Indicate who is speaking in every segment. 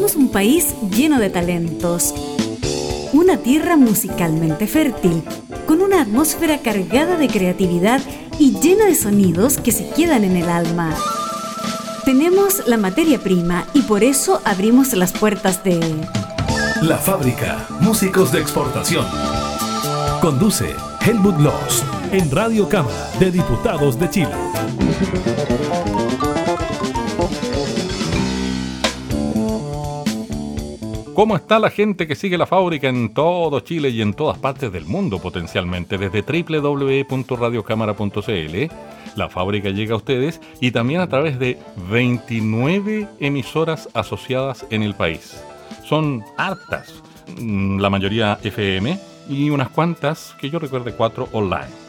Speaker 1: Somos un país lleno de talentos, una tierra musicalmente fértil, con una atmósfera cargada de creatividad y llena de sonidos que se quedan en el alma. Tenemos la materia prima y por eso abrimos las puertas de...
Speaker 2: La fábrica, músicos de exportación. Conduce Helmut Loss en Radio Cámara de Diputados de Chile.
Speaker 3: ¿Cómo está la gente que sigue la fábrica en todo Chile y en todas partes del mundo potencialmente? Desde www.radiocámara.cl, la fábrica llega a ustedes y también a través de 29 emisoras asociadas en el país. Son hartas, mm, la mayoría FM y unas cuantas, que yo recuerde, cuatro online.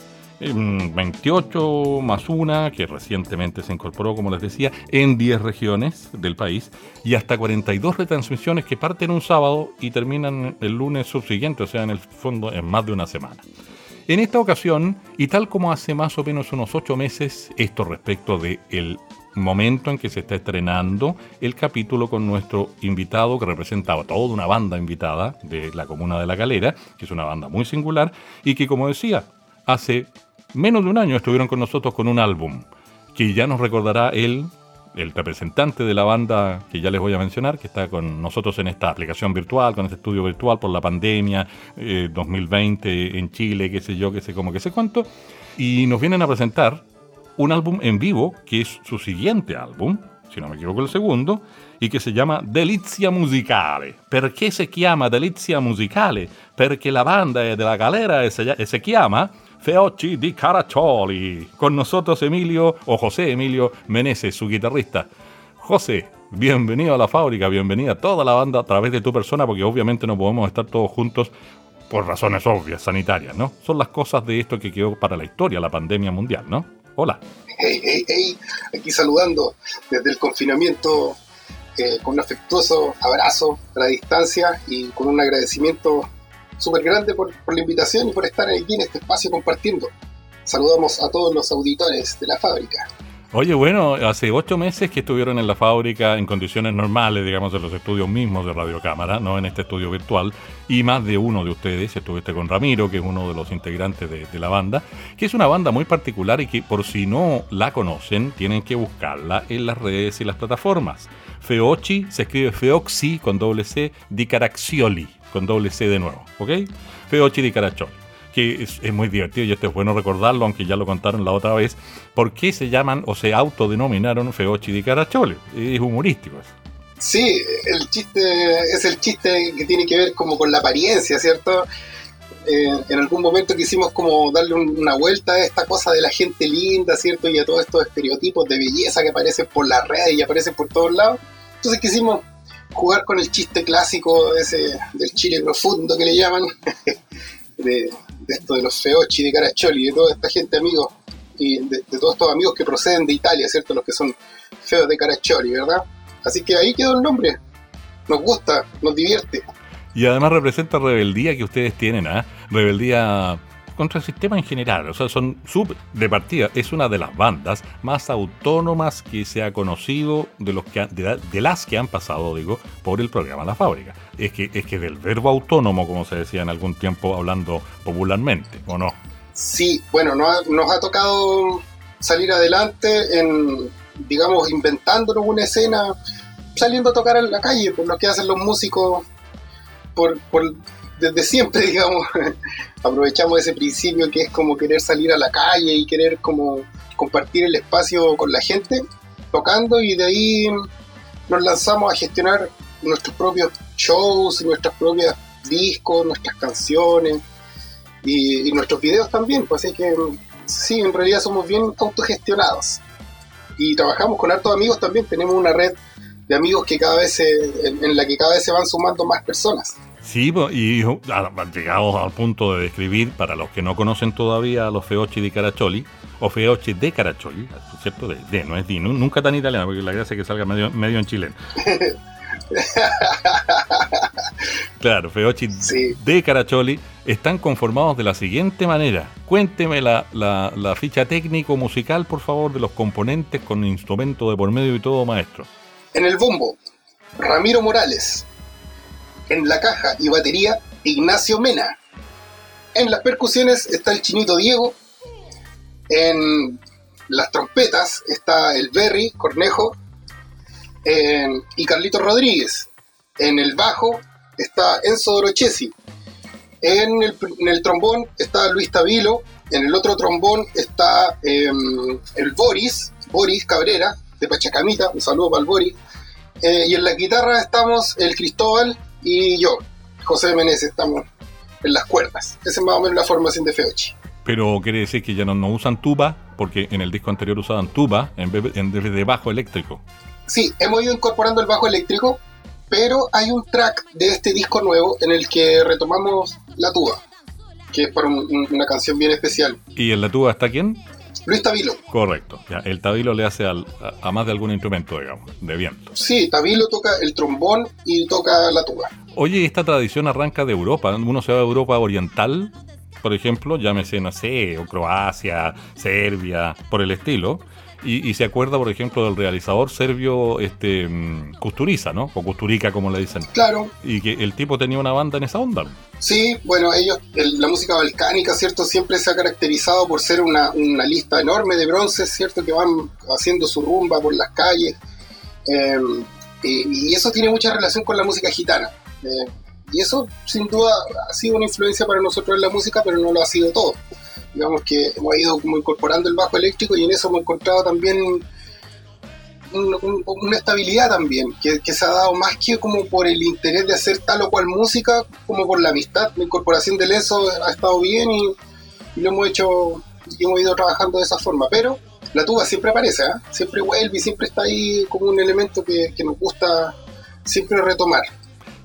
Speaker 3: 28 más una, que recientemente se incorporó, como les decía, en 10 regiones del país, y hasta 42 retransmisiones que parten un sábado y terminan el lunes subsiguiente, o sea, en el fondo, en más de una semana. En esta ocasión, y tal como hace más o menos unos 8 meses, esto respecto del momento en que se está estrenando el capítulo con nuestro invitado que representaba toda una banda invitada de la comuna de La Calera, que es una banda muy singular y que como decía, hace menos de un año estuvieron con nosotros con un álbum que ya nos recordará él, el representante de la banda que ya les voy a mencionar, que está con nosotros en esta aplicación virtual, con este estudio virtual por la pandemia 2020 eh, en Chile, qué sé yo, qué sé cómo, qué sé cuánto. Y nos vienen a presentar un álbum en vivo, que es su siguiente álbum, si no me equivoco el segundo, y que se llama Delizia Musicale. ¿Por qué se llama Delizia Musicale? Porque la banda de la galera se, se llama Feocchi di Caraccioli. Con nosotros Emilio o José Emilio Meneses, su guitarrista. José, bienvenido a la fábrica, bienvenida a toda la banda a través de tu persona, porque obviamente no podemos estar todos juntos por razones obvias, sanitarias, ¿no? Son las cosas de esto que quedó para la historia, la pandemia mundial, ¿no? Hola.
Speaker 4: Hey, hey, hey, aquí saludando desde el confinamiento eh, con un afectuoso abrazo a la distancia y con un agradecimiento súper grande por, la invitación y por estar aquí en este espacio compartiendo. Saludamos a todos los auditores de la fábrica.
Speaker 3: Oye, bueno, hace ocho meses que estuvieron en la fábrica en condiciones normales, digamos, en los estudios mismos de Radiocámara, no en este estudio virtual, y más de uno de ustedes, estuviste con Ramiro, que es uno de los integrantes de, de, la banda, que es una banda muy particular y que por si no la conocen, tienen que buscarla en las redes y las plataformas. Feochi se escribe Feoxi con doble C, Di Caraccioli, con doble C de nuevo, ¿ok? Feochi Di Caraccioli que es, muy divertido y esto es bueno recordarlo, aunque ya lo contaron la otra vez, por qué se llaman o se autodenominaron Feochi di Carachole. Es humorístico eso.
Speaker 4: Sí, el chiste es el chiste que tiene que ver como con la apariencia, ¿cierto? Eh, en algún momento quisimos como darle una vuelta a esta cosa de la gente linda, ¿cierto? Y a todos estos estereotipos de belleza que aparecen por las redes y aparecen por todos lados. Entonces quisimos jugar con el chiste clásico ese del Chile profundo que le llaman, de, esto de los feochi, de Caracholi, de toda esta gente, amigos, y de, todos estos amigos que proceden de Italia, ¿cierto? Los que son feos de Caracholi, ¿verdad? Así que ahí quedó el nombre. Nos gusta, nos divierte.
Speaker 3: Y además representa rebeldía que ustedes tienen, ¿ah? Rebeldía contra el sistema en general. O sea, son sub de partida. Es una de las bandas más autónomas que se ha conocido de, los que de, las que han pasado, digo, por el programa La Fábrica. Es que, es que del verbo autónomo, como se decía en algún tiempo hablando popularmente, ¿o no?
Speaker 4: Sí, bueno, nos ha, nos ha tocado salir adelante en, digamos, inventándonos una escena, saliendo a tocar en la calle, por lo que hacen los músicos por, por desde siempre, digamos, aprovechamos ese principio que es como querer salir a la calle y querer como compartir el espacio con la gente, tocando y de ahí nos lanzamos a gestionar nuestros propios shows, nuestros propios discos, nuestras canciones y, nuestros videos también, pues así que sí, en realidad somos bien autogestionados y trabajamos con hartos amigos también, tenemos una red de amigos que cada vez en la que cada vez se van sumando más personas.
Speaker 3: Sí, y llegados al punto de describir, para los que no conocen todavía a los Feochi de Caracholi, o Feochi de Caracholi, ¿cierto? De, no es di, nunca tan italiano, porque la gracia es que salga medio, medio en chileno. claro, Feochi de Caracholi están conformados de la siguiente manera. Cuénteme la, la, la ficha técnico-musical, por favor, de los componentes con instrumento de por medio y todo, maestro.
Speaker 4: En el bombo Ramiro Morales. En la caja y batería, Ignacio Mena. En las percusiones está el chinito Diego. En las trompetas está el Berry Cornejo y Carlito Rodríguez. En el bajo está Enzo Dorochesi. En el, trombón está Luis Tabilo. En el otro trombón está em, el Boris, Boris Cabrera, de Pachacamita. Un saludo para el Boris. Eh, y en la guitarra estamos el Cristóbal y yo, José Meneses. Estamos en las cuerdas. Esa es más o menos la formación de Feochi.
Speaker 3: Pero quiere decir que ya no, no usan tuba, porque en el disco anterior usaban tuba en vez, de bajo eléctrico.
Speaker 4: Sí, hemos ido incorporando el bajo eléctrico, pero hay un track de este disco nuevo en el que retomamos la tuba, que es para una canción bien especial.
Speaker 3: ¿Y en la tuba está quién?
Speaker 4: Luis Tabilo.
Speaker 3: Correcto. el Tabilo le hace a, más de algún instrumento, digamos, de viento.
Speaker 4: Sí, Tabilo toca el trombón y toca la tuba.
Speaker 3: Oye, esta tradición arranca de Europa. Uno se va a Europa Oriental, por ejemplo, llámese, no sé, o Croacia, Serbia, por el estilo. Y, se acuerda, por ejemplo, del realizador serbio este Kusturica, ¿no? O Kusturica, como le dicen.
Speaker 4: Claro.
Speaker 3: Y que el tipo tenía una banda en esa onda.
Speaker 4: Sí, bueno, ellos, la música balcánica, ¿cierto? Siempre se ha caracterizado por ser una, lista enorme de bronces, ¿cierto? Que van haciendo su rumba por las calles. Em, y, eso tiene mucha relación con la música gitana. Eh, y eso, sin duda, ha sido una influencia para nosotros en la música, pero no lo ha sido todo digamos que hemos ido como incorporando el bajo eléctrico y en eso hemos encontrado también una estabilidad también, que, se ha dado más que como por el interés de hacer tal o cual música, como por la amistad. La incorporación del eso ha estado bien y, lo hemos hecho y hemos ido trabajando de esa forma. Pero la tuba siempre aparece, ¿eh? siempre vuelve y siempre está ahí como un elemento que, que nos gusta siempre retomar.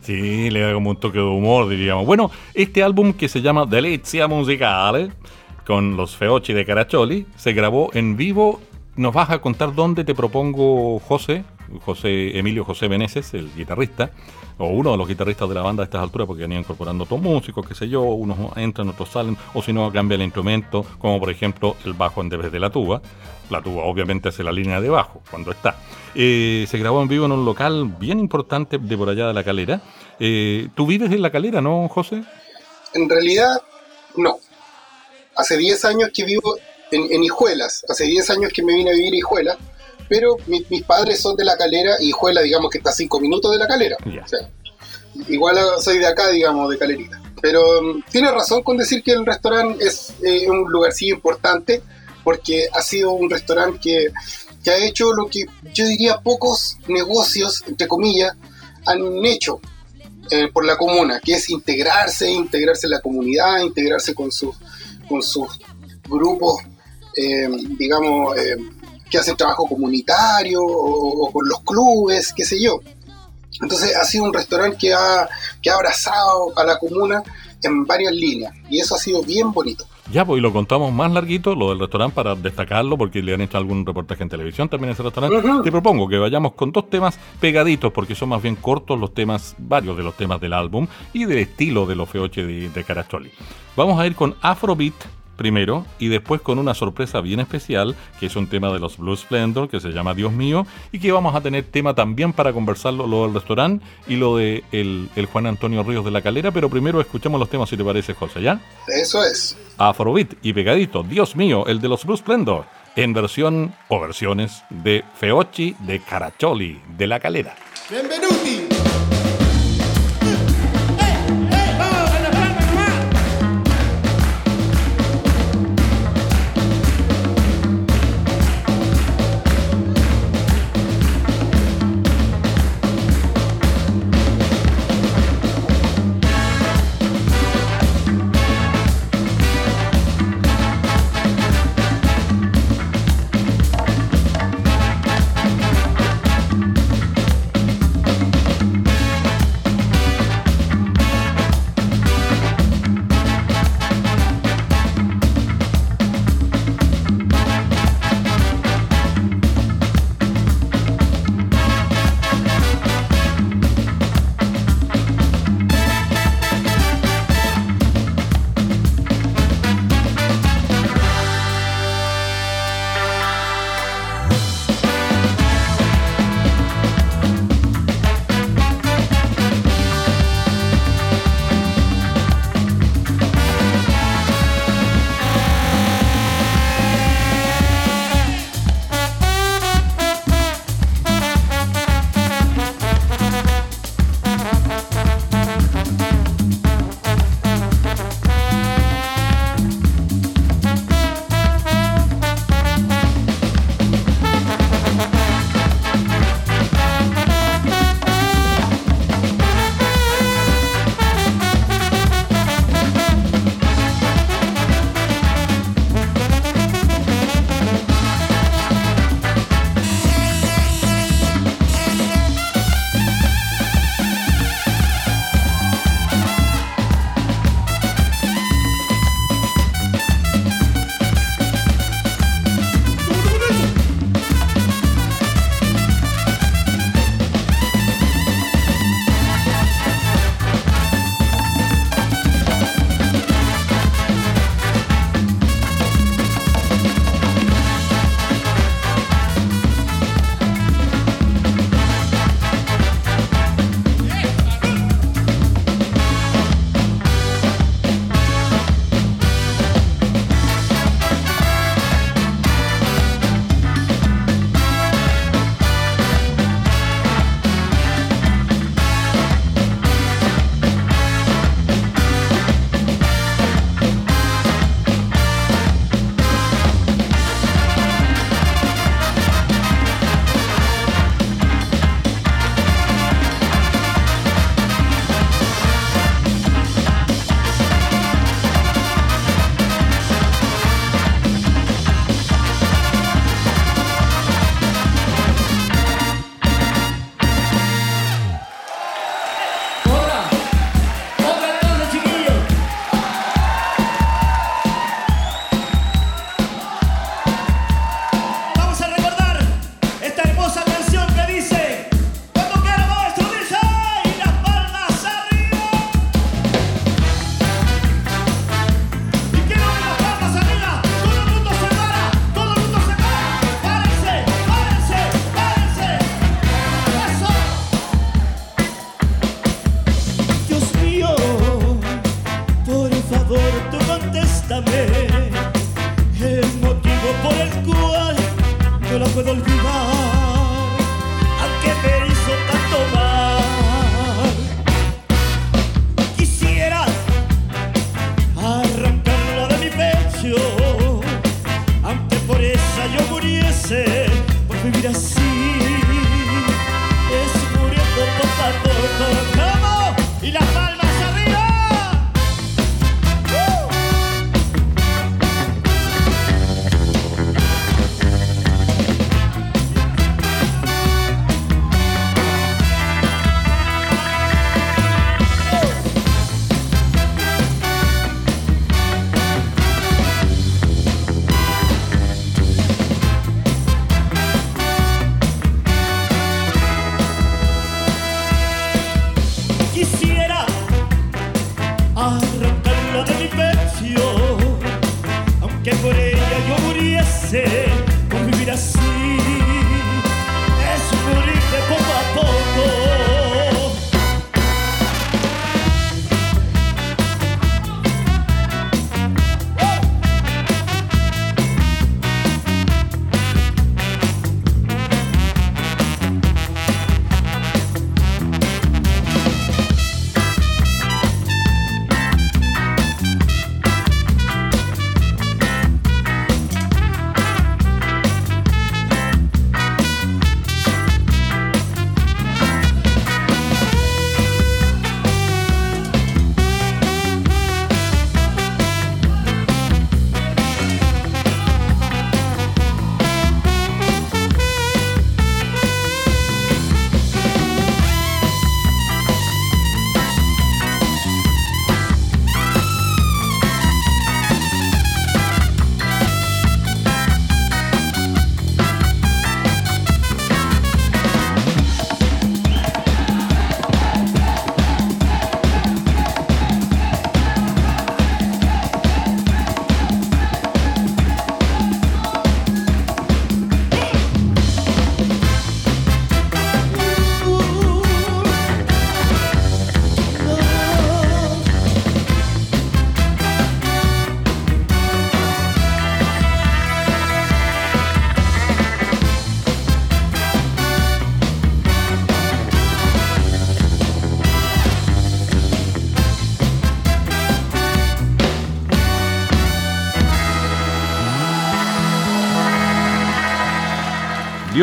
Speaker 3: Sí, le da como un toque de humor, diríamos. Bueno, este álbum que se llama Delizia Musicale con los Feochi de Caracholi, se grabó en vivo. Nos vas a contar dónde te propongo José, José Emilio José Meneses, el guitarrista, o uno de los guitarristas de la banda a estas alturas, porque venían incorporando otros músicos, qué sé yo, unos entran, otros salen, o si no, cambia el instrumento, como por ejemplo el bajo en vez de la tuba. La tuba obviamente hace la línea de bajo cuando está. Eh, se grabó en vivo en un local bien importante de por allá de la calera. Eh, ¿Tú vives en la calera, no, José?
Speaker 4: En realidad, no hace 10 años que vivo en, Hijuelas, hace 10 años que me vine a vivir a Hijuelas, pero mis padres son de la calera y Hijuelas, digamos que está a 5 minutos de la calera. igual soy de acá, digamos, de calerita. Pero um, tiene razón con decir que el restaurante es eh, un lugarcillo importante porque ha sido un restaurante que, que ha hecho lo que yo diría pocos negocios, entre comillas, han hecho eh, por la comuna, que es integrarse, integrarse en la comunidad, integrarse con sus con sus grupos, eh, digamos, eh, que hacen trabajo comunitario o, con los clubes, qué sé yo. Entonces ha sido un restaurante que ha, que ha abrazado a la comuna en varias líneas y eso ha sido bien bonito.
Speaker 3: Ya, pues y lo contamos más larguito, lo del restaurante, para destacarlo, porque le han hecho algún reportaje en televisión también ese restaurante. Te propongo que vayamos con dos temas pegaditos, porque son más bien cortos los temas, varios de los temas del álbum y del estilo de los feoche de, de Caracholi. Vamos a ir con Afrobeat primero y después con una sorpresa bien especial, que es un tema de los Blue Splendor que se llama Dios mío y que vamos a tener tema también para conversarlo lo del restaurante y lo de el, Juan Antonio Ríos de la Calera, pero primero escuchamos los temas si te parece, José, ¿ya?
Speaker 4: Eso es.
Speaker 3: Afrobeat y pegadito, Dios mío, el de los Blue Splendor, en versión o versiones de Feochi de Caracholi de la Calera.
Speaker 4: Benvenuti.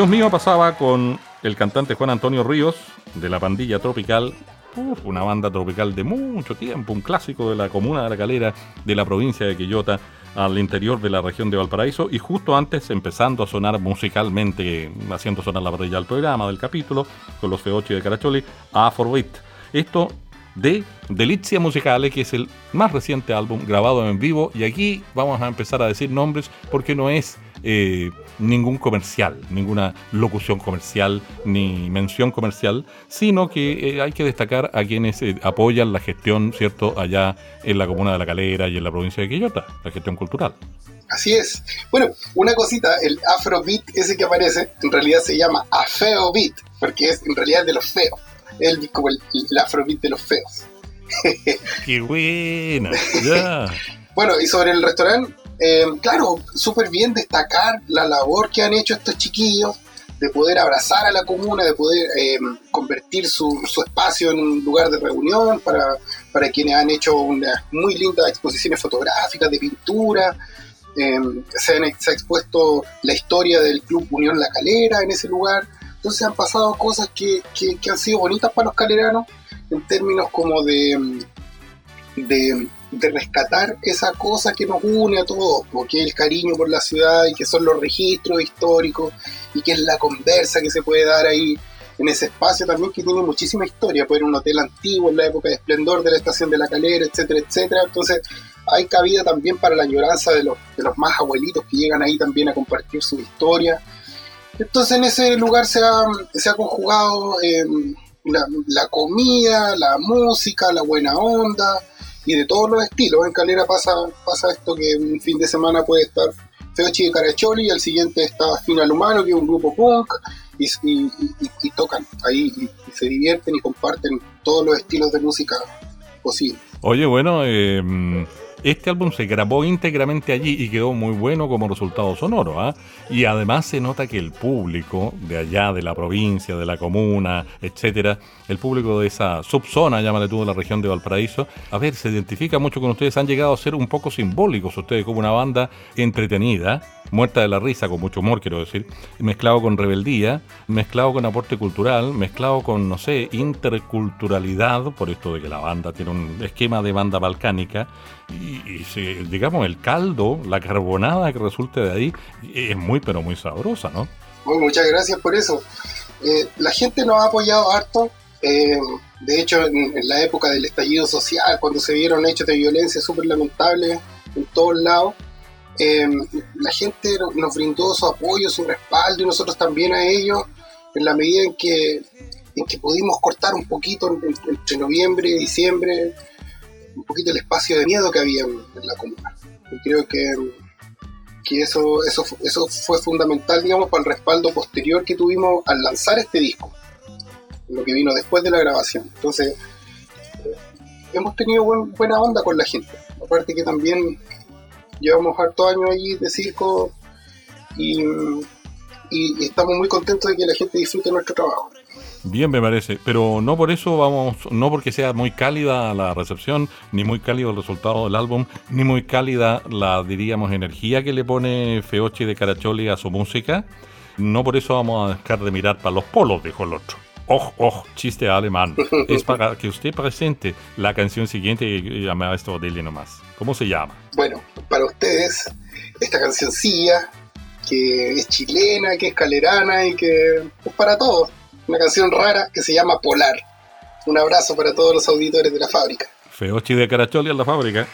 Speaker 3: Mío pasaba con el cantante Juan Antonio Ríos de la pandilla tropical una banda tropical de mucho tiempo, un clásico de la comuna de La Calera, de la provincia de Quillota, al interior de la región de Valparaíso, y justo antes empezando a sonar musicalmente, haciendo sonar la parrilla del programa, del capítulo, con los Feochi de Caracholi, Afrobeat. Esto de Delizia Musicale, que es el más reciente álbum grabado en vivo, y aquí vamos a empezar a decir nombres porque no es eh, ningún comercial, ninguna locución comercial ni mención comercial, sino que eh, hay que destacar a quienes eh, apoyan la gestión, ¿cierto?, allá en la comuna de La Calera y en la provincia de Quillota, la gestión cultural.
Speaker 4: Así es. Bueno, una cosita, el afrobeat ese que aparece, en realidad se llama afeobeat, porque es en realidad de los feos. Es como el, afrobeat de los feos.
Speaker 3: ¡Qué buena!
Speaker 4: bueno, y sobre el restaurante, eh, claro, súper bien destacar la labor que han hecho estos chiquillos de poder abrazar a la comuna, de poder eh, convertir su, espacio en un lugar de reunión para, para quienes han hecho unas muy lindas exposiciones fotográficas, de pintura. Eh, se, ha expuesto la historia del Club Unión La Calera en ese lugar. Entonces han pasado cosas que, que han sido bonitas para los caleranos en términos como de, de de rescatar esa cosa que nos une a todos, porque es el cariño por la ciudad y que son los registros históricos y que es la conversa que se puede dar ahí en ese espacio también que tiene muchísima historia, puede ser un hotel antiguo en la época de esplendor de la estación de la calera, etcétera, etcétera. Entonces hay cabida también para la añoranza de los, de los más abuelitos que llegan ahí también a compartir su historia. Entonces en ese lugar se ha, se ha conjugado eh, la comida, la música, la buena onda, y de todos los estilos. En Calera pasa, pasa esto que un fin de semana puede estar Feochi de Caracholi y al siguiente está Final Humano, que es un grupo punk, y, tocan ahí se divierten y comparten todos los estilos de música posibles.
Speaker 3: Oye, bueno, eh, este álbum se grabó íntegramente allí y quedó muy bueno como resultado sonoro. ¿ah? Y además se nota que el público de allá, de la provincia, de la comuna, etcétera, el público de esa subzona, llámale tú, de la región de Valparaíso, a ver, se identifica mucho con ustedes. Han llegado a ser un poco simbólicos ustedes como una banda entretenida, muerta de la risa, con mucho humor, quiero decir, mezclado con rebeldía, mezclado con aporte cultural, mezclado con, no sé, interculturalidad, por esto de que la banda tiene un esquema de banda balcánica y, digamos, el caldo, la carbonada que resulte de ahí es muy, pero muy sabrosa, ¿no?
Speaker 4: muchas gracias por eso. Eh, la gente nos ha apoyado harto. Eh, de hecho, en, la época del estallido social, cuando se vieron hechos de violencia súper lamentables en todos lados, eh, la gente nos brindó su apoyo, su respaldo y nosotros también a ellos, en la medida en que, en que pudimos cortar un poquito entre noviembre y diciembre un poquito el espacio de miedo que había en, la comuna. Y creo que, que eso, eso, eso fue fundamental, digamos, para el respaldo posterior que tuvimos al lanzar este disco, lo que vino después de la grabación. Entonces, eh, hemos tenido buena onda con la gente. Aparte que también llevamos harto años ahí de circo y, y estamos muy contentos de que la gente disfrute nuestro trabajo.
Speaker 3: Bien, me parece, pero no por eso vamos, no porque sea muy cálida la recepción, ni muy cálido el resultado del álbum, ni muy cálida la, diríamos, energía que le pone Feochi de Caracholi a su música, no por eso vamos a dejar de mirar para los polos, dijo el otro. ¡Oh, oh! Chiste alemán. es para que usted presente la canción siguiente y llama esto de nomás. ¿Cómo se llama?
Speaker 4: Bueno, para ustedes, esta cancioncilla, que es chilena, que es calerana y que es para todos una canción rara que se llama Polar. Un abrazo para todos los auditores de la fábrica.
Speaker 3: Feochi de Caracholi en la fábrica.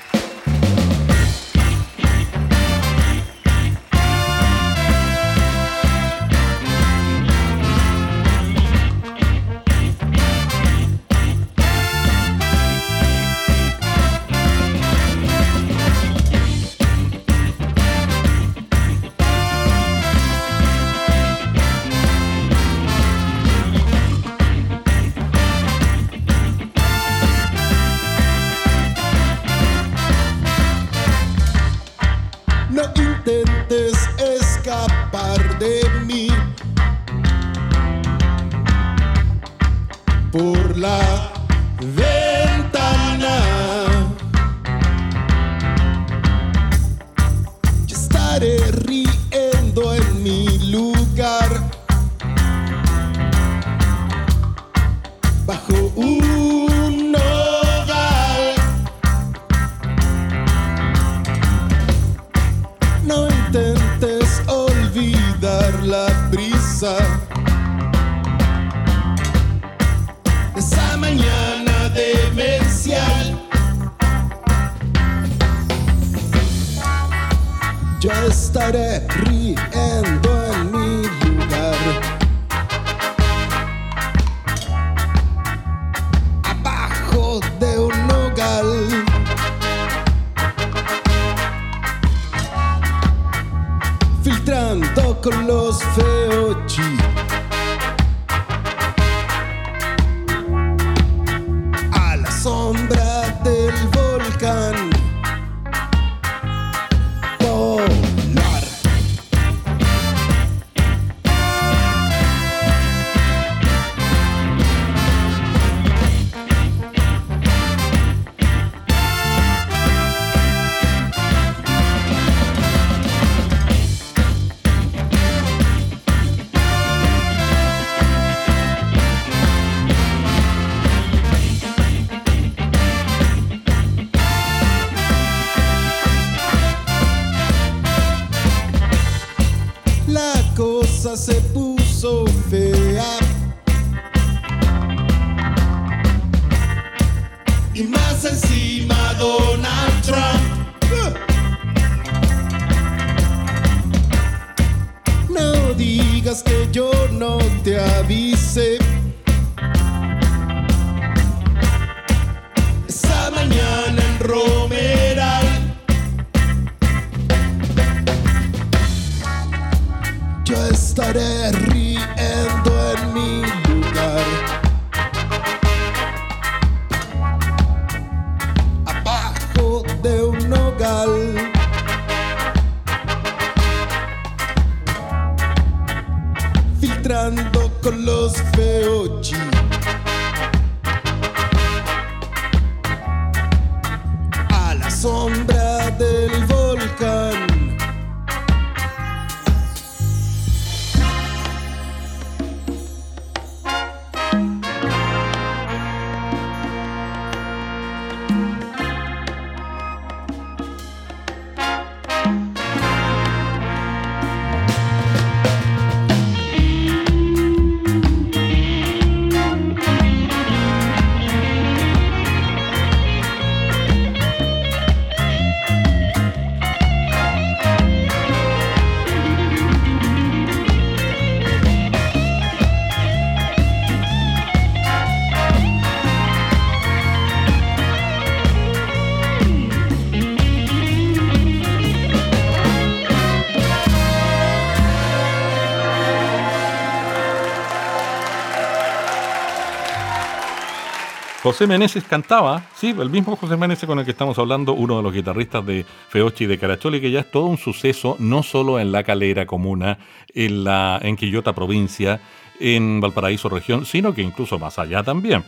Speaker 3: José Meneses cantaba, sí, el mismo José Meneses con el que estamos hablando, uno de los guitarristas de Feochi y de Caracholi, que ya es todo un suceso, no solo en La Calera comuna, en, la, en Quillota provincia, en Valparaíso región, sino que incluso más allá también.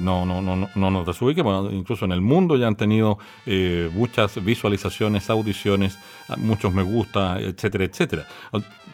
Speaker 3: No, no, no, no, no nos desubiquemos, incluso en el mundo ya han tenido eh, muchas visualizaciones, audiciones, muchos me gusta, etcétera, etcétera.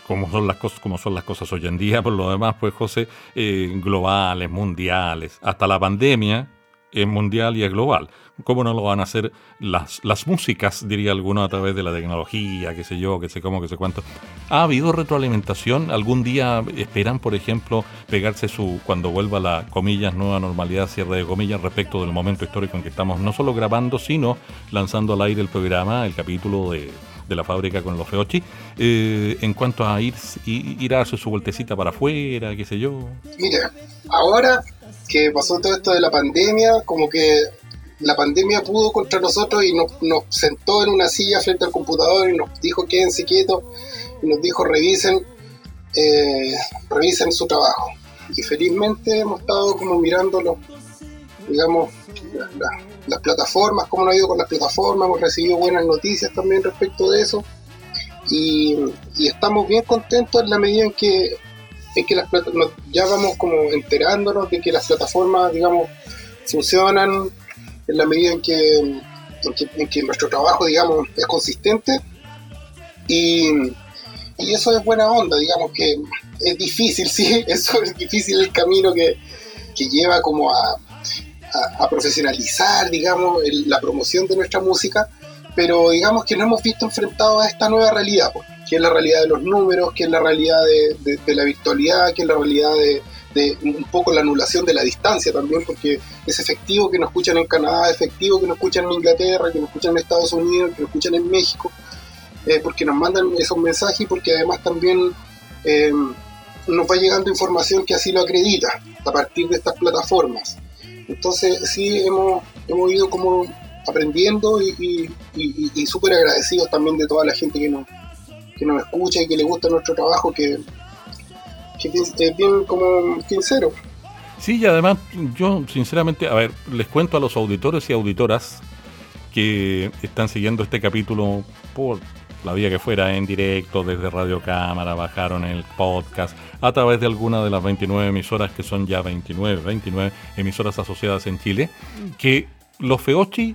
Speaker 3: Como son las cosas, como son las cosas hoy en día, por lo demás, pues José, eh, globales, mundiales, hasta la pandemia es mundial y es global. ¿Cómo no lo van a hacer las, las músicas, diría alguno, a través de la tecnología, qué sé yo, qué sé cómo, qué sé cuánto? ¿Ha habido retroalimentación? ¿Algún día esperan, por ejemplo, pegarse su, cuando vuelva la, comillas, nueva normalidad, cierre de comillas, respecto del momento histórico en que estamos no solo grabando, sino lanzando al aire el programa, el capítulo de, de la fábrica con los Feochi, eh, en cuanto a ir, ir a darse su vueltecita para afuera, qué sé yo?
Speaker 4: Mira, ahora que pasó todo esto de la pandemia, como que la pandemia pudo contra nosotros y nos, nos sentó en una silla frente al computador y nos dijo quédense quietos y nos dijo revisen, eh, revisen su trabajo. Y felizmente hemos estado como mirando los, digamos, las plataformas, cómo nos ha ido con las plataformas, hemos recibido buenas noticias también respecto de eso. Y, estamos bien contentos en la medida en que, en que las nos- ya vamos como enterándonos de que las plataformas, digamos, funcionan en la medida en que nuestro trabajo, digamos, es consistente. Y, y eso es buena onda, digamos que es difícil, sí, eso es difícil el camino que, que lleva como a, a, profesionalizar, digamos, el- la promoción de nuestra música, pero digamos que nos hemos visto enfrentados a esta nueva realidad, pues, que es la realidad de los números, que es la realidad de, la virtualidad, que es la realidad de, un poco la anulación de la distancia también, porque es efectivo que nos escuchan en Canadá, efectivo que nos escuchan en Inglaterra, que nos escuchan en Estados Unidos, que nos escuchan en México, eh, porque nos mandan esos mensajes y porque además también eh, nos va llegando información que así lo acredita a partir de estas plataformas. Entonces sí hemos, hemos ido como aprendiendo y, y, súper agradecidos también de toda la gente que nos, que nos escucha y que le gusta nuestro trabajo, que, que es bien como sincero.
Speaker 3: Sí, y además yo sinceramente, a ver, les cuento a los auditores y auditoras que están siguiendo este capítulo por la vía que fuera, en directo, desde Radio Cámara, bajaron el podcast, a través de alguna de las 29 emisoras que son ya 29, 29 emisoras asociadas en Chile, que los Feochi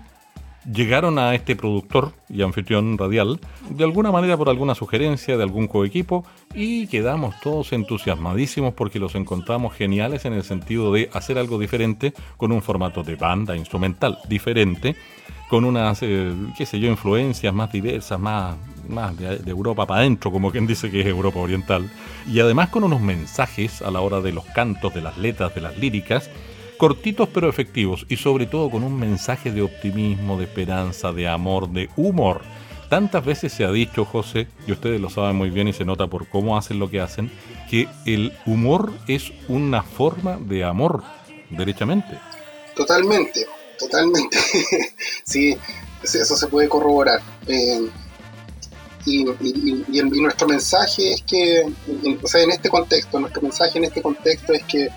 Speaker 3: llegaron a este productor y anfitrión radial de alguna manera por alguna sugerencia de algún coequipo y quedamos todos entusiasmadísimos porque los encontramos geniales en el sentido de hacer algo diferente con un formato de banda instrumental diferente con unas, eh, qué sé yo, influencias más diversas, más, más de, Europa para adentro, como quien dice que es Europa Oriental, y además con unos mensajes a la hora de los cantos, de las letras, de las líricas, cortitos pero efectivos y sobre todo con un mensaje de optimismo, de esperanza, de amor, de humor. Tantas veces se ha dicho, José, y ustedes lo saben muy bien y se nota por cómo hacen lo que hacen, que el humor es una forma de amor, derechamente.
Speaker 4: Totalmente, totalmente. sí, eso se puede corroborar. Eh, y, nuestro mensaje es que, o sea, en este contexto, nuestro mensaje en este contexto es que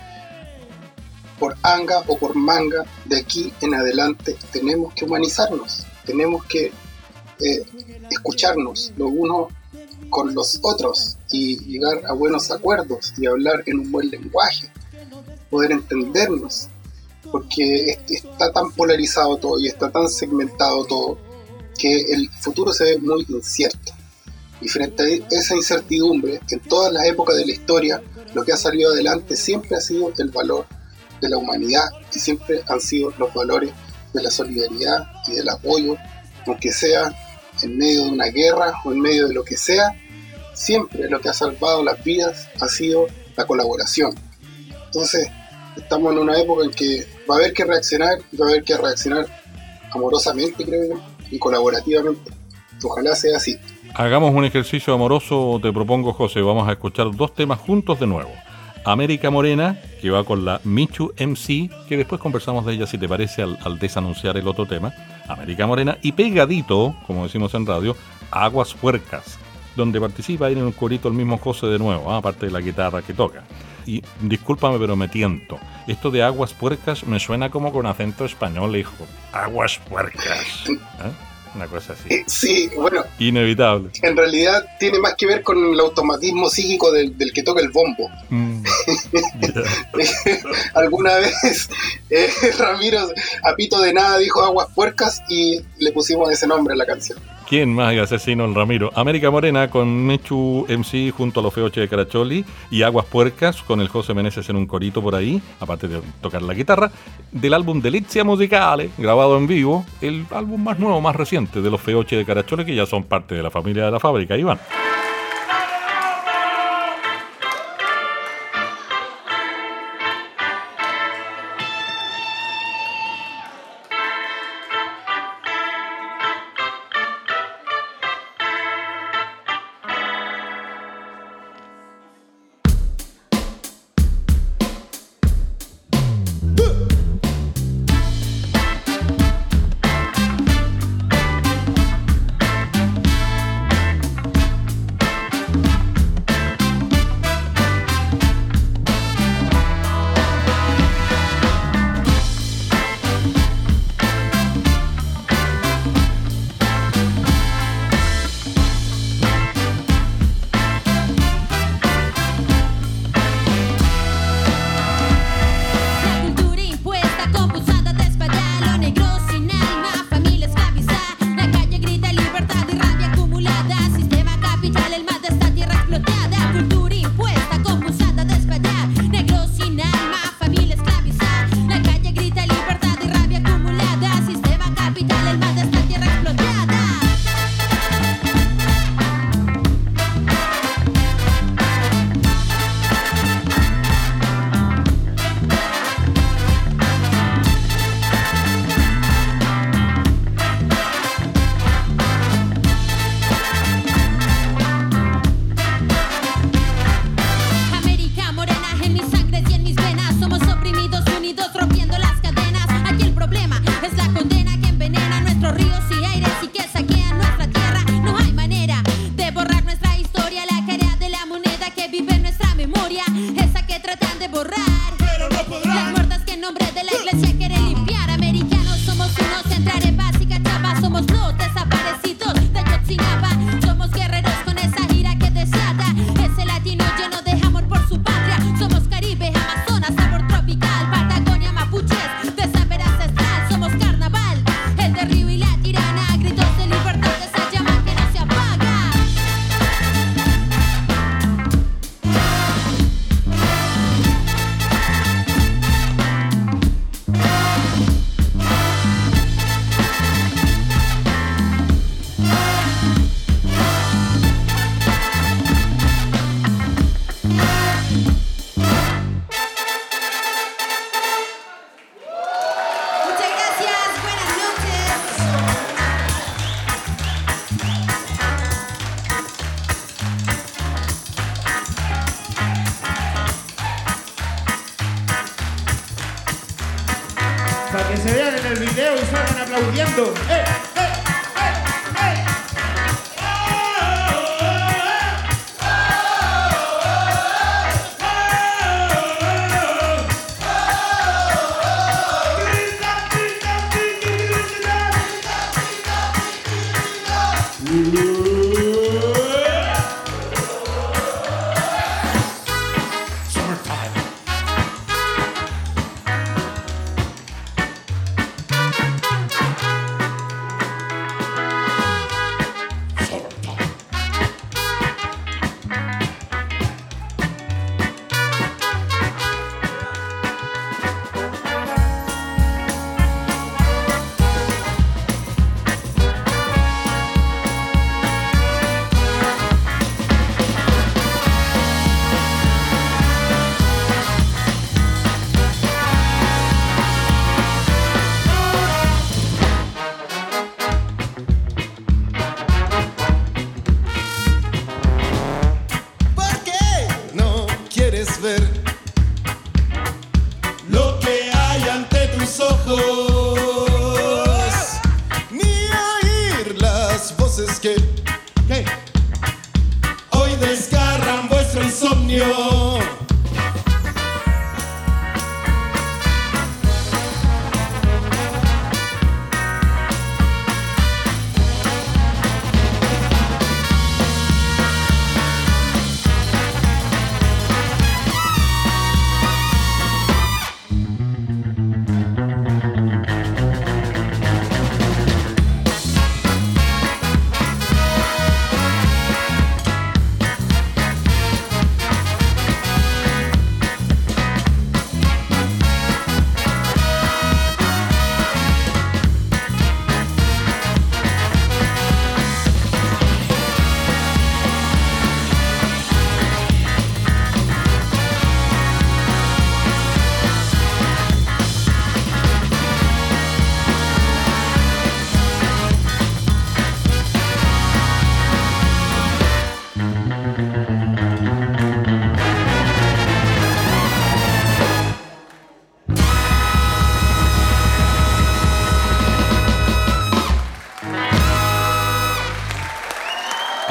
Speaker 4: por anga o por manga, de aquí en adelante tenemos que humanizarnos, tenemos que eh, escucharnos los unos con los otros y llegar a buenos acuerdos y hablar en un buen lenguaje, poder entendernos, porque está tan polarizado todo y está tan segmentado todo que el futuro se ve muy incierto. Y frente a esa incertidumbre, en todas las épocas de la historia, lo que ha salido adelante siempre ha sido el valor de la humanidad y siempre han sido los valores de la solidaridad y del apoyo, aunque sea en medio de una guerra o en medio de lo que sea, siempre lo que ha salvado las vidas ha sido la colaboración. Entonces, estamos en una época en que va a haber que reaccionar y va a haber que reaccionar amorosamente, creo yo, y colaborativamente. Ojalá sea así.
Speaker 3: Hagamos un ejercicio amoroso, te propongo, José. Vamos a escuchar dos temas juntos de nuevo. América Morena, que va con la Michu MC, que después conversamos de ella si te parece al, desanunciar el otro tema, América Morena, y pegadito, como decimos en radio, Aguas Puercas, donde participa ahí en un corito el mismo José de nuevo, ¿ah? aparte de la guitarra que toca. Y discúlpame, pero me tiento. Esto de aguas puercas me suena como con acento español, hijo. Aguas puercas. ¿Eh? Una cosa así.
Speaker 4: Eh, sí, bueno.
Speaker 3: Inevitable.
Speaker 4: En realidad tiene más que ver con el automatismo psíquico del, que toca el bombo. Mm. Alguna vez eh, Ramiro, a pito de nada, dijo aguas puercas y le pusimos ese nombre a la canción.
Speaker 3: ¿Quién más asesino el Ramiro? América Morena con Mechu MC junto a los Feoche de Caracholi y Aguas Puercas con el José Meneses en un corito por ahí, aparte de tocar la guitarra, del álbum Delizia Musicale, grabado en vivo, el álbum más nuevo, más reciente de los Feoche de Caracholi, que ya son parte de la familia de la fábrica, Iván.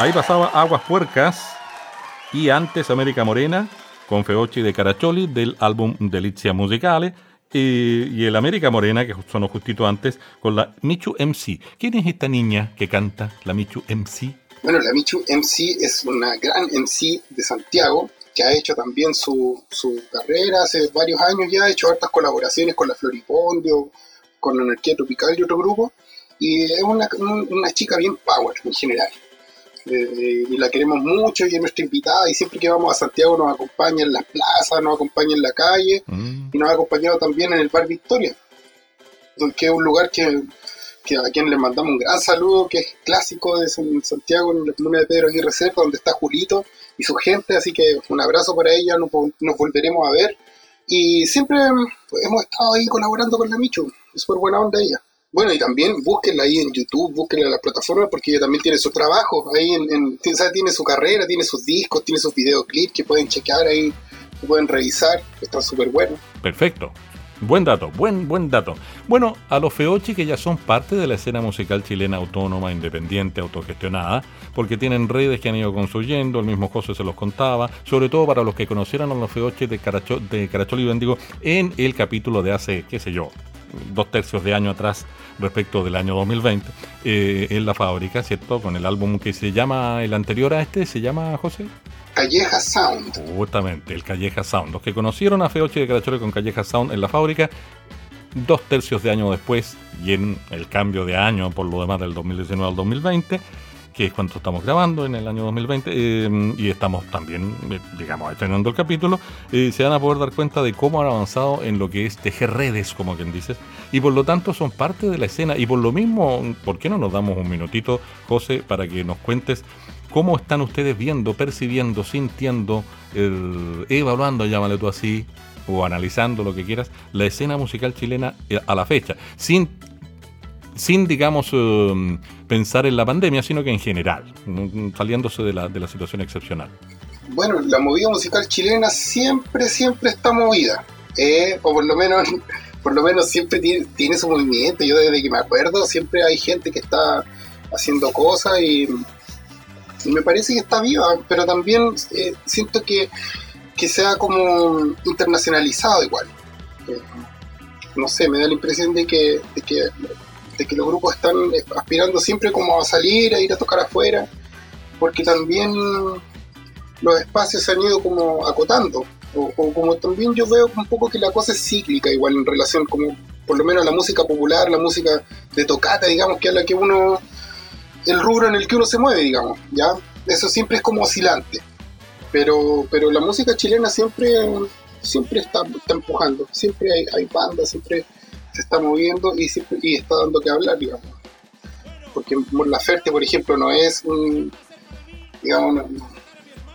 Speaker 3: Ahí pasaba Aguas Puercas y antes América Morena con Feochi de Caracholi del álbum Delizia Musicale y, y el América Morena que sonó justito antes con la Michu MC. ¿Quién es esta niña que canta la Michu MC?
Speaker 4: Bueno, la Michu MC es una gran MC de Santiago que ha hecho también su, su carrera hace varios años ya, ha hecho hartas colaboraciones con la Floripondio, con Anarquía Tropical y otro grupo, y es una, un- una chica bien power en general. Eh, y la queremos mucho y es nuestra invitada y siempre que vamos a Santiago nos acompaña en las plazas, nos acompaña en la calle
Speaker 3: Mm.
Speaker 4: y nos ha acompañado también en el Bar Victoria, que es un lugar que, que a quien le mandamos un gran saludo, que es clásico de San- Santiago, en la comuna de Pedro Aguirre Cerda, donde está Julito y su gente, así que un abrazo para ella, nos, vol- nos volveremos a ver. Y siempre hemos estado ahí colaborando con la Michu, es súper buena onda ella. Bueno, y también búsquenla ahí en YouTube, búsquenla en la plataforma, porque ella también tiene su trabajo, ahí en, tiene su carrera, tiene sus discos, tiene sus videoclips que pueden chequear ahí, pueden revisar, están súper buenos.
Speaker 3: Perfecto. Buen dato, buen, buen dato. Bueno, a los Feochi que ya son parte de la escena musical chilena autónoma, independiente, autogestionada, porque tienen redes que han ido construyendo, el mismo José se los contaba, sobre todo para los que conocieron a los Feochi de, de Carachol y Bendigo en el capítulo de hace, qué sé yo, dos tercios de año atrás respecto del año 2020 eh, en la fábrica, ¿cierto? Con el álbum que se llama, el anterior a este, ¿se llama José?
Speaker 4: Calleja Sound.
Speaker 3: Justamente, el Calleja Sound. Los que conocieron a Feoche de Carachole con Calleja Sound en la fábrica, dos tercios de año después, y en el cambio de año por lo demás del 2019 al 2020, que es cuando estamos grabando en el año 2020, eh, y estamos también, eh, digamos, estrenando el capítulo, eh, se van a poder dar cuenta de cómo han avanzado en lo que es tejer redes, como quien dices, y por lo tanto son parte de la escena, y por lo mismo, ¿por qué no nos damos un minutito, José, para que nos cuentes ¿Cómo están ustedes viendo, percibiendo, sintiendo, evaluando, llámale tú así, o analizando lo que quieras, la escena musical chilena a la fecha? Sin, sin digamos, eh, pensar en la pandemia, sino que en general, mm, saliéndose de la, de la situación excepcional.
Speaker 4: Bueno, la movida musical chilena siempre, siempre está movida. eh, o por lo menos, por lo menos siempre tiene, tiene su movimiento. Yo desde que me acuerdo siempre hay gente que está haciendo cosas y, me parece que está viva, pero también eh, siento que, que se ha como internacionalizado igual. Eh, no sé, me da la impresión de que, que los grupos están aspirando siempre como a salir, a ir a tocar afuera, porque también los espacios se han ido como acotando. O, como también yo veo un poco que la cosa es cíclica igual en relación como por lo menos a la música popular, la música de tocata, digamos, que es la que uno, el rubro en el que uno se mueve, digamos, ¿ya? Eso siempre es como oscilante. Pero, pero la música chilena siempre, siempre está, está empujando, siempre hay bandas, siempre se está moviendo y, siempre, y está dando que hablar, digamos. Porque Laferte, por ejemplo, no es un, digamos, no-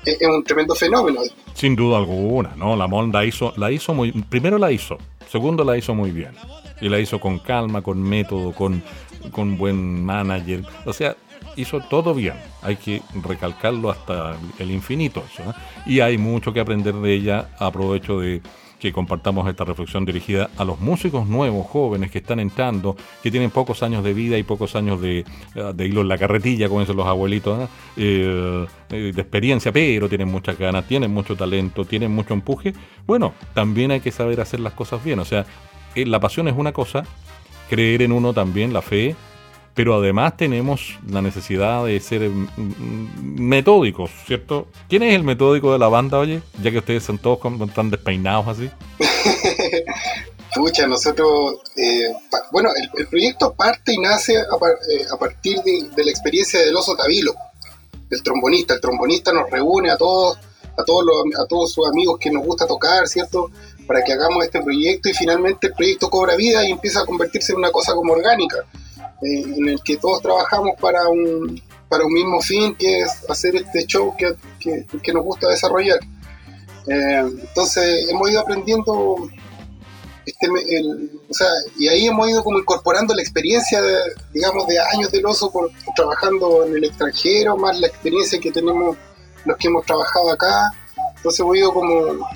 Speaker 4: es, es un tremendo fenómeno.
Speaker 3: Sin duda alguna, ¿no? La Monda hizo, la hizo muy, primero la hizo, segundo la hizo muy bien. Y la hizo con calma, con método, con, con buen manager. O sea, hizo todo bien. Hay que recalcarlo hasta el infinito. ¿eh? Y hay mucho que aprender de ella. Aprovecho de que compartamos esta reflexión dirigida a los músicos nuevos, jóvenes que están entrando, que tienen pocos años de vida y pocos años de, eh, hilo en la carretilla, como dicen los abuelitos, ¿eh? Eh, de experiencia, pero tienen muchas ganas, tienen mucho talento, tienen mucho empuje. Bueno, también hay que saber hacer las cosas bien. O sea, la pasión es una cosa, creer en uno también, la fe, pero además tenemos la necesidad de ser mm, mm, metódicos, ¿cierto? ¿Quién es el metódico de la banda, oye? Ya que ustedes son todos tan despeinados así.
Speaker 4: Pucha, nosotros, eh, bueno, el, proyecto parte y nace a, eh, partir de, de la experiencia del oso Tabilo, del trombonista. El trombonista nos reúne a todos, a todos los, a todos sus amigos que nos gusta tocar, ¿cierto? Para que hagamos este proyecto y finalmente el proyecto cobra vida y empieza a convertirse en una cosa como orgánica, eh, en el que todos trabajamos para un, para un mismo fin, que es hacer este show que, que, que nos gusta desarrollar. Eh, entonces hemos ido aprendiendo este, el- o sea, y ahí hemos ido como incorporando la experiencia, de, digamos, de años del oso por, trabajando en el extranjero, más la experiencia que tenemos los que hemos trabajado acá. Entonces hemos ido como,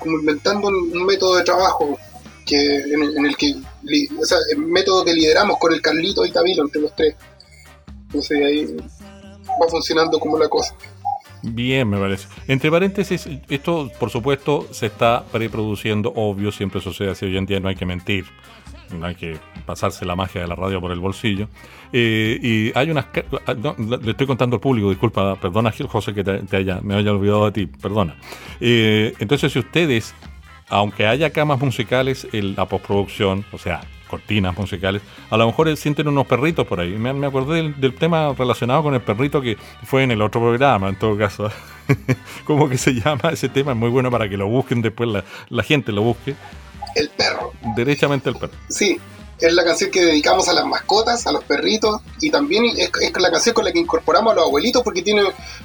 Speaker 4: como inventando un, un método de trabajo que en, en el que, el método que lideramos con el Carlito y Tabilo entre los tres. Entonces ahí va funcionando como la cosa.
Speaker 3: Bien, me parece. Entre paréntesis, esto por supuesto se está preproduciendo, obvio, siempre sucede así hoy en día, no hay que mentir, no hay que pasarse la magia de la radio por el bolsillo. Eh, y hay unas... ah, le estoy contando al público, disculpa, perdona José que te, haya, me haya olvidado de ti, perdona. Eh, entonces, si ustedes, aunque haya camas musicales en la postproducción, o sea, cortinas musicales, a lo mejor sienten unos perritos por ahí. Me, me acordé del, del tema relacionado con el perrito que fue en el otro programa, en todo caso. ¿Cómo que se llama ese tema? Es muy bueno para que lo busquen después, la, la gente lo busque.
Speaker 4: El perro.
Speaker 3: Derechamente el perro.
Speaker 4: Sí, es la canción que dedicamos a las mascotas, a los perritos, y también es, es la canción con la que incorporamos a los abuelitos porque tiene,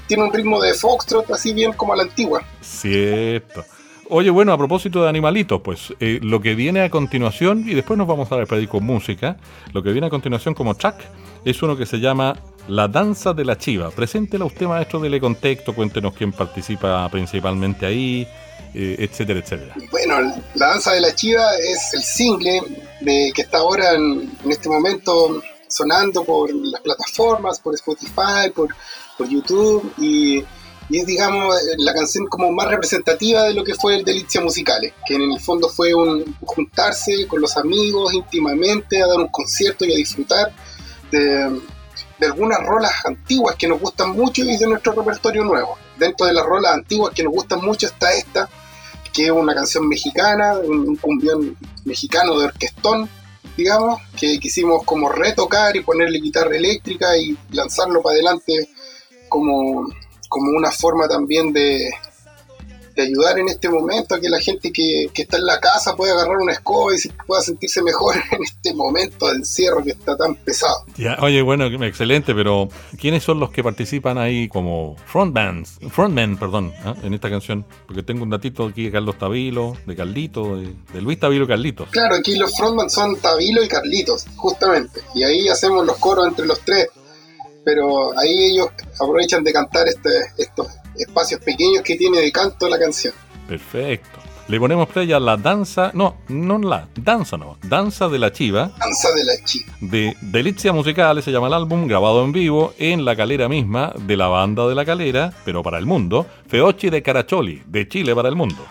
Speaker 4: tiene un ritmo de foxtrot así bien como a la antigua.
Speaker 3: Cierto. Oye, bueno, a propósito de animalitos, pues eh, lo que viene a continuación, y después nos vamos a despedir con música, lo que viene a continuación como track es uno que se llama La Danza de la Chiva. Preséntela usted, maestro, dele contexto, cuéntenos quién participa principalmente ahí, eh, etcétera, etcétera.
Speaker 4: Bueno, La Danza de la Chiva es el single de, que está ahora en, en este momento sonando por las plataformas, por Spotify, por, por YouTube y, y es, digamos, la canción como más representativa de lo que fue el Delicia Musicales, que en el fondo fue un juntarse con los amigos íntimamente a dar un concierto y a disfrutar de, de algunas rolas antiguas que nos gustan mucho y de nuestro repertorio nuevo. Dentro de las rolas antiguas que nos gustan mucho está esta, que es una canción mexicana, un cumbión mexicano de orquestón, digamos, que quisimos como retocar y ponerle guitarra eléctrica y lanzarlo para adelante como, como una forma también de, de ayudar en este momento a que la gente que, que está en la casa pueda agarrar una escoba y pueda sentirse mejor en este momento de encierro que está tan pesado.
Speaker 3: Ya, oye, bueno, excelente, pero ¿quiénes son los que participan ahí como frontmans, frontmen, perdón, ¿ah? en esta canción? Porque tengo un datito aquí de Carlos Tabilo, de Carlito, de, de Luis Tabilo y Carlitos.
Speaker 4: Claro, aquí los frontman son Tabilo y Carlitos, justamente, y ahí hacemos los coros entre los tres, pero ahí ellos aprovechan de cantar este, estos espacios pequeños que tiene de canto la canción.
Speaker 3: Perfecto. Le ponemos play a la danza, no, no la, danza no, danza de la chiva,
Speaker 4: Danza de la chica.
Speaker 3: de Delicia Musicales, se llama el álbum, grabado en vivo en la calera misma de la banda de la calera, pero para el mundo, Feochi de Caracholi, de Chile para el mundo.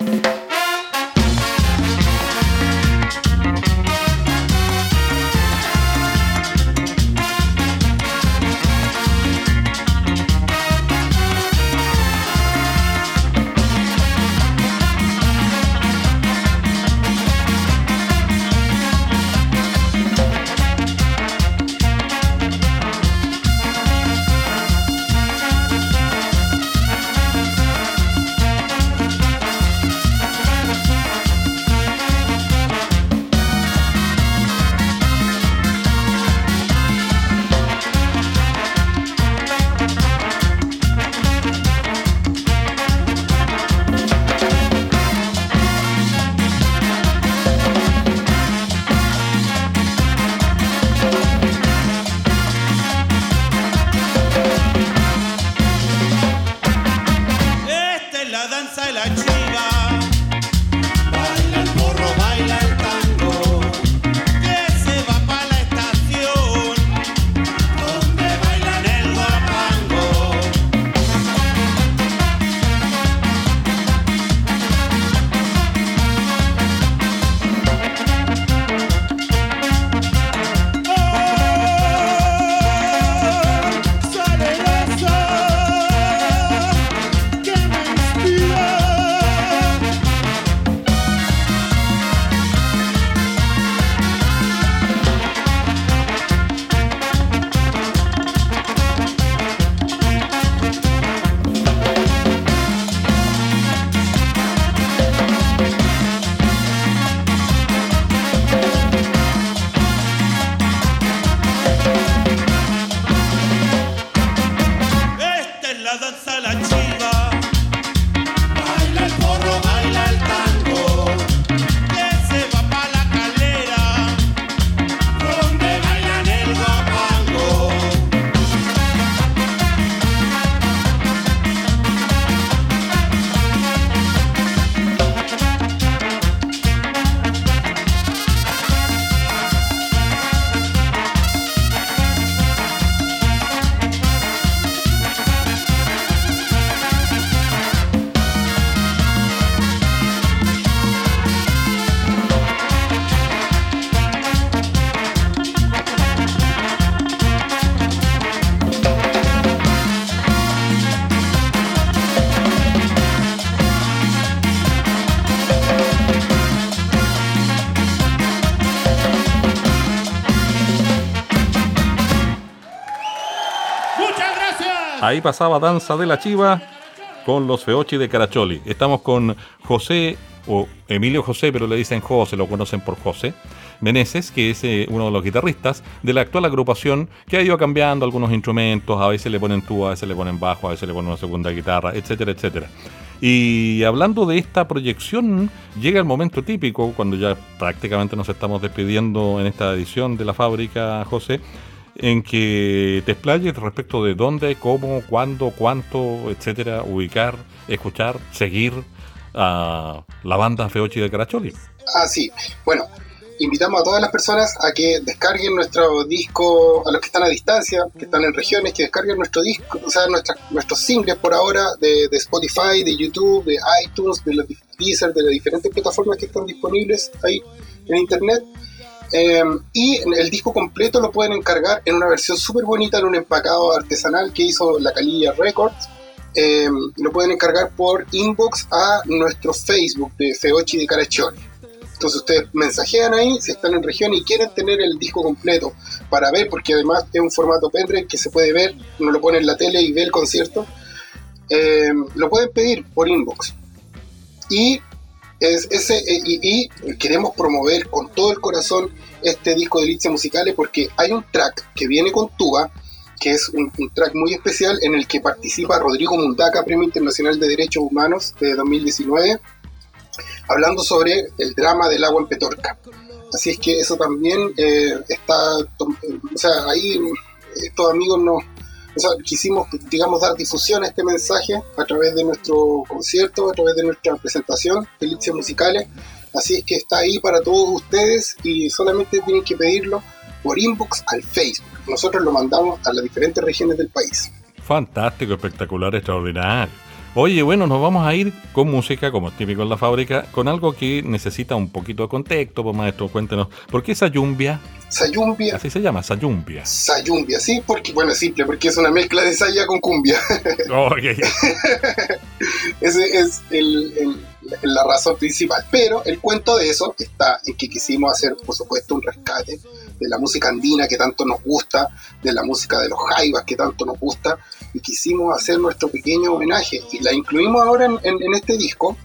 Speaker 3: Ahí pasaba Danza de la Chiva con los Feochi de Caracholi. Estamos con José, o Emilio José, pero le dicen José, lo conocen por José, Meneses, que es eh, uno de los guitarristas de la actual agrupación que ha ido cambiando algunos instrumentos, a veces le ponen tuba, a veces le ponen bajo, a veces le ponen una segunda guitarra, etcétera, etcétera. Y hablando de esta proyección, llega el momento típico, cuando ya prácticamente nos estamos despidiendo en esta edición de la fábrica, José, en que te explayes respecto de dónde, cómo, cuándo, cuánto, etcétera, ubicar, escuchar, seguir a la banda Feochi de Caracholi.
Speaker 4: Ah, sí. Bueno, invitamos a todas las personas a que descarguen nuestro disco, a los que están a distancia, que están en regiones, que descarguen nuestro disco, o sea, nuestra- nuestros singles por ahora de, de Spotify, de YouTube, de iTunes, de los Deezer, de las diferentes plataformas que están disponibles ahí en internet. Eh, y el disco completo lo pueden encargar en una versión súper bonita, en un empacado artesanal que hizo la Calilla Records. Eh, lo pueden encargar por inbox a nuestro Facebook de Feochi de Caracholi. Entonces ustedes mensajean ahí si están en región y quieren tener el disco completo para ver, porque además es un formato pendrive que se puede ver, uno lo pone en la tele y ve el concierto. Eh, lo pueden pedir por inbox. Y, es, ese, eh, y, queremos promover con todo el corazón este disco de Licia Musicales porque hay un track que viene con tuba, que es un, track muy especial en el que participa Rodrigo Mundaca, Premio Internacional de Derechos Humanos de 2019 hablando sobre el drama del agua en Petorca. Así es que eso también eh, está, o sea, ahí eh, estos amigos nos, o sea, quisimos, digamos, dar difusión a este mensaje a través de nuestro concierto, a través de nuestra presentación, Delicias Musicales. Así es que está ahí para todos ustedes y solamente tienen que pedirlo por inbox al Facebook. Nosotros lo mandamos a las diferentes regiones del país.
Speaker 3: Fantástico, espectacular, extraordinario. Oye, bueno, nos vamos a ir con música, como es típico en la fábrica, con algo que necesita un poquito de contexto, pues maestro, cuéntenos. ¿Por qué esa yumbia?
Speaker 4: Sayumbia,
Speaker 3: Así se llama, sayumbia.
Speaker 4: Sayumbia, sí, porque, bueno, es simple, porque es una mezcla de saya con cumbia.
Speaker 3: Ok.
Speaker 4: Ese es el- el- la razón principal. Pero el cuento de eso está en que quisimos hacer, por supuesto, un rescate de la música andina que tanto nos gusta, de la música de los jaivas que tanto nos gusta, y quisimos hacer nuestro pequeño homenaje. Y la incluimos ahora en, en- en este disco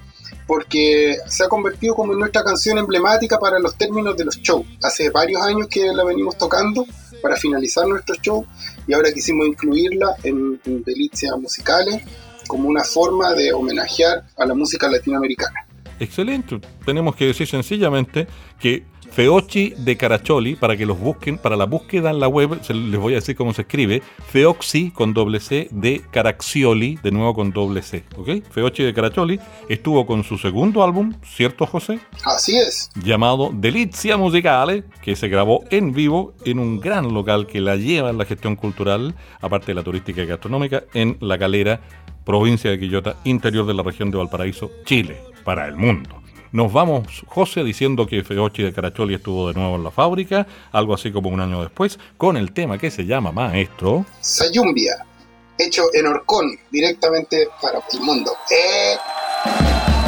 Speaker 4: porque se ha convertido como en nuestra canción emblemática para los términos de los shows. Hace varios años que la venimos tocando para finalizar nuestro show y ahora quisimos incluirla en, en Delicias Musicales como una forma de homenajear a la música latinoamericana.
Speaker 3: Excelente. Tenemos que decir sencillamente que Feochi de Caracholi, para que los busquen, para la búsqueda en la web, se les voy a decir cómo se escribe, Feoxi con doble C de Caraxioli, de nuevo con doble C, ¿ok? Feochi de Caracholi estuvo con su segundo álbum, ¿cierto José?
Speaker 4: Así es.
Speaker 3: llamado Delizia Musicale, que se grabó en vivo en un gran local que la lleva en la gestión cultural, aparte de la turística y gastronómica, en La Calera, provincia de Quillota, interior de la región de Valparaíso, Chile, para el mundo. Nos vamos, José, diciendo que Feochi de Caracholi estuvo de nuevo en la fábrica, algo así como un año después, con el tema que se llama Maestro.
Speaker 4: Sayumbia, hecho en Orcón, directamente para el mundo. ¡Eh!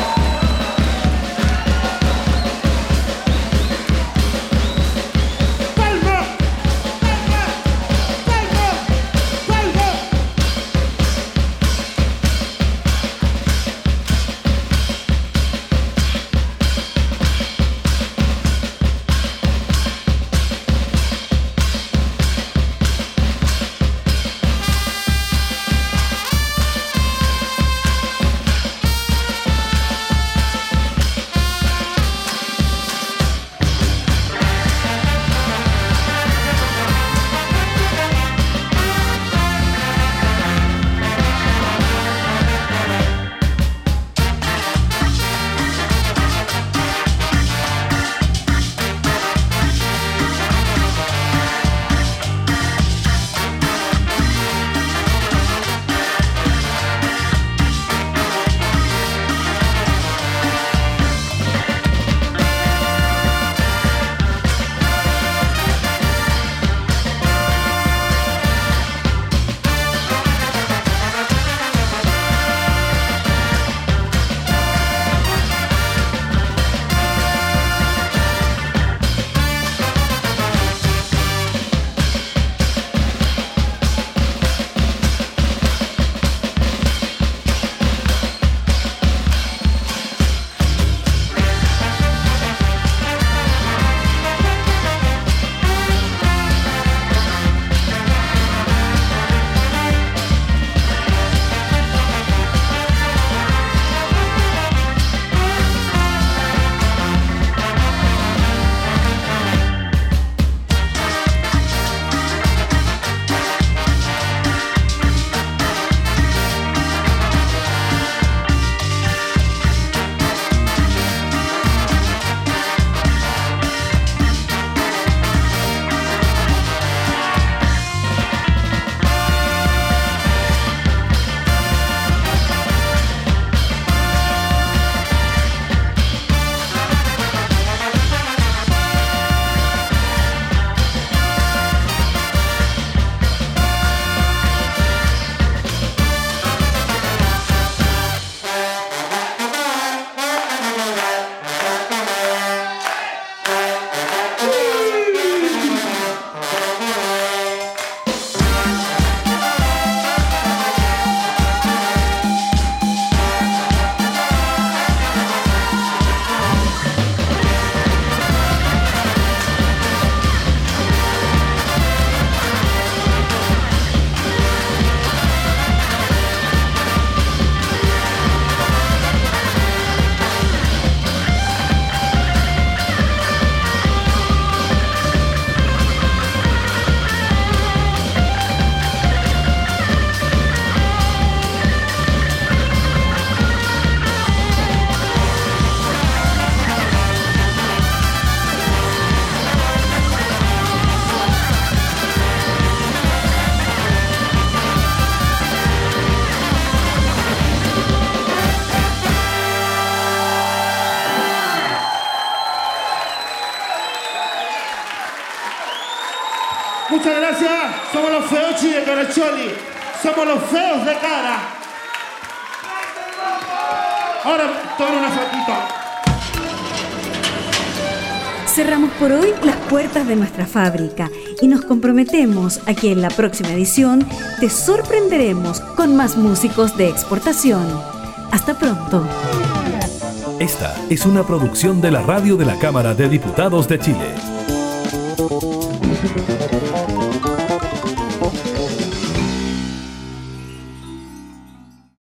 Speaker 1: Fábrica y nos comprometemos a que en la próxima edición te sorprenderemos con más músicos de exportación. Hasta pronto.
Speaker 2: Esta es una producción de la radio de la Cámara de Diputados de Chile.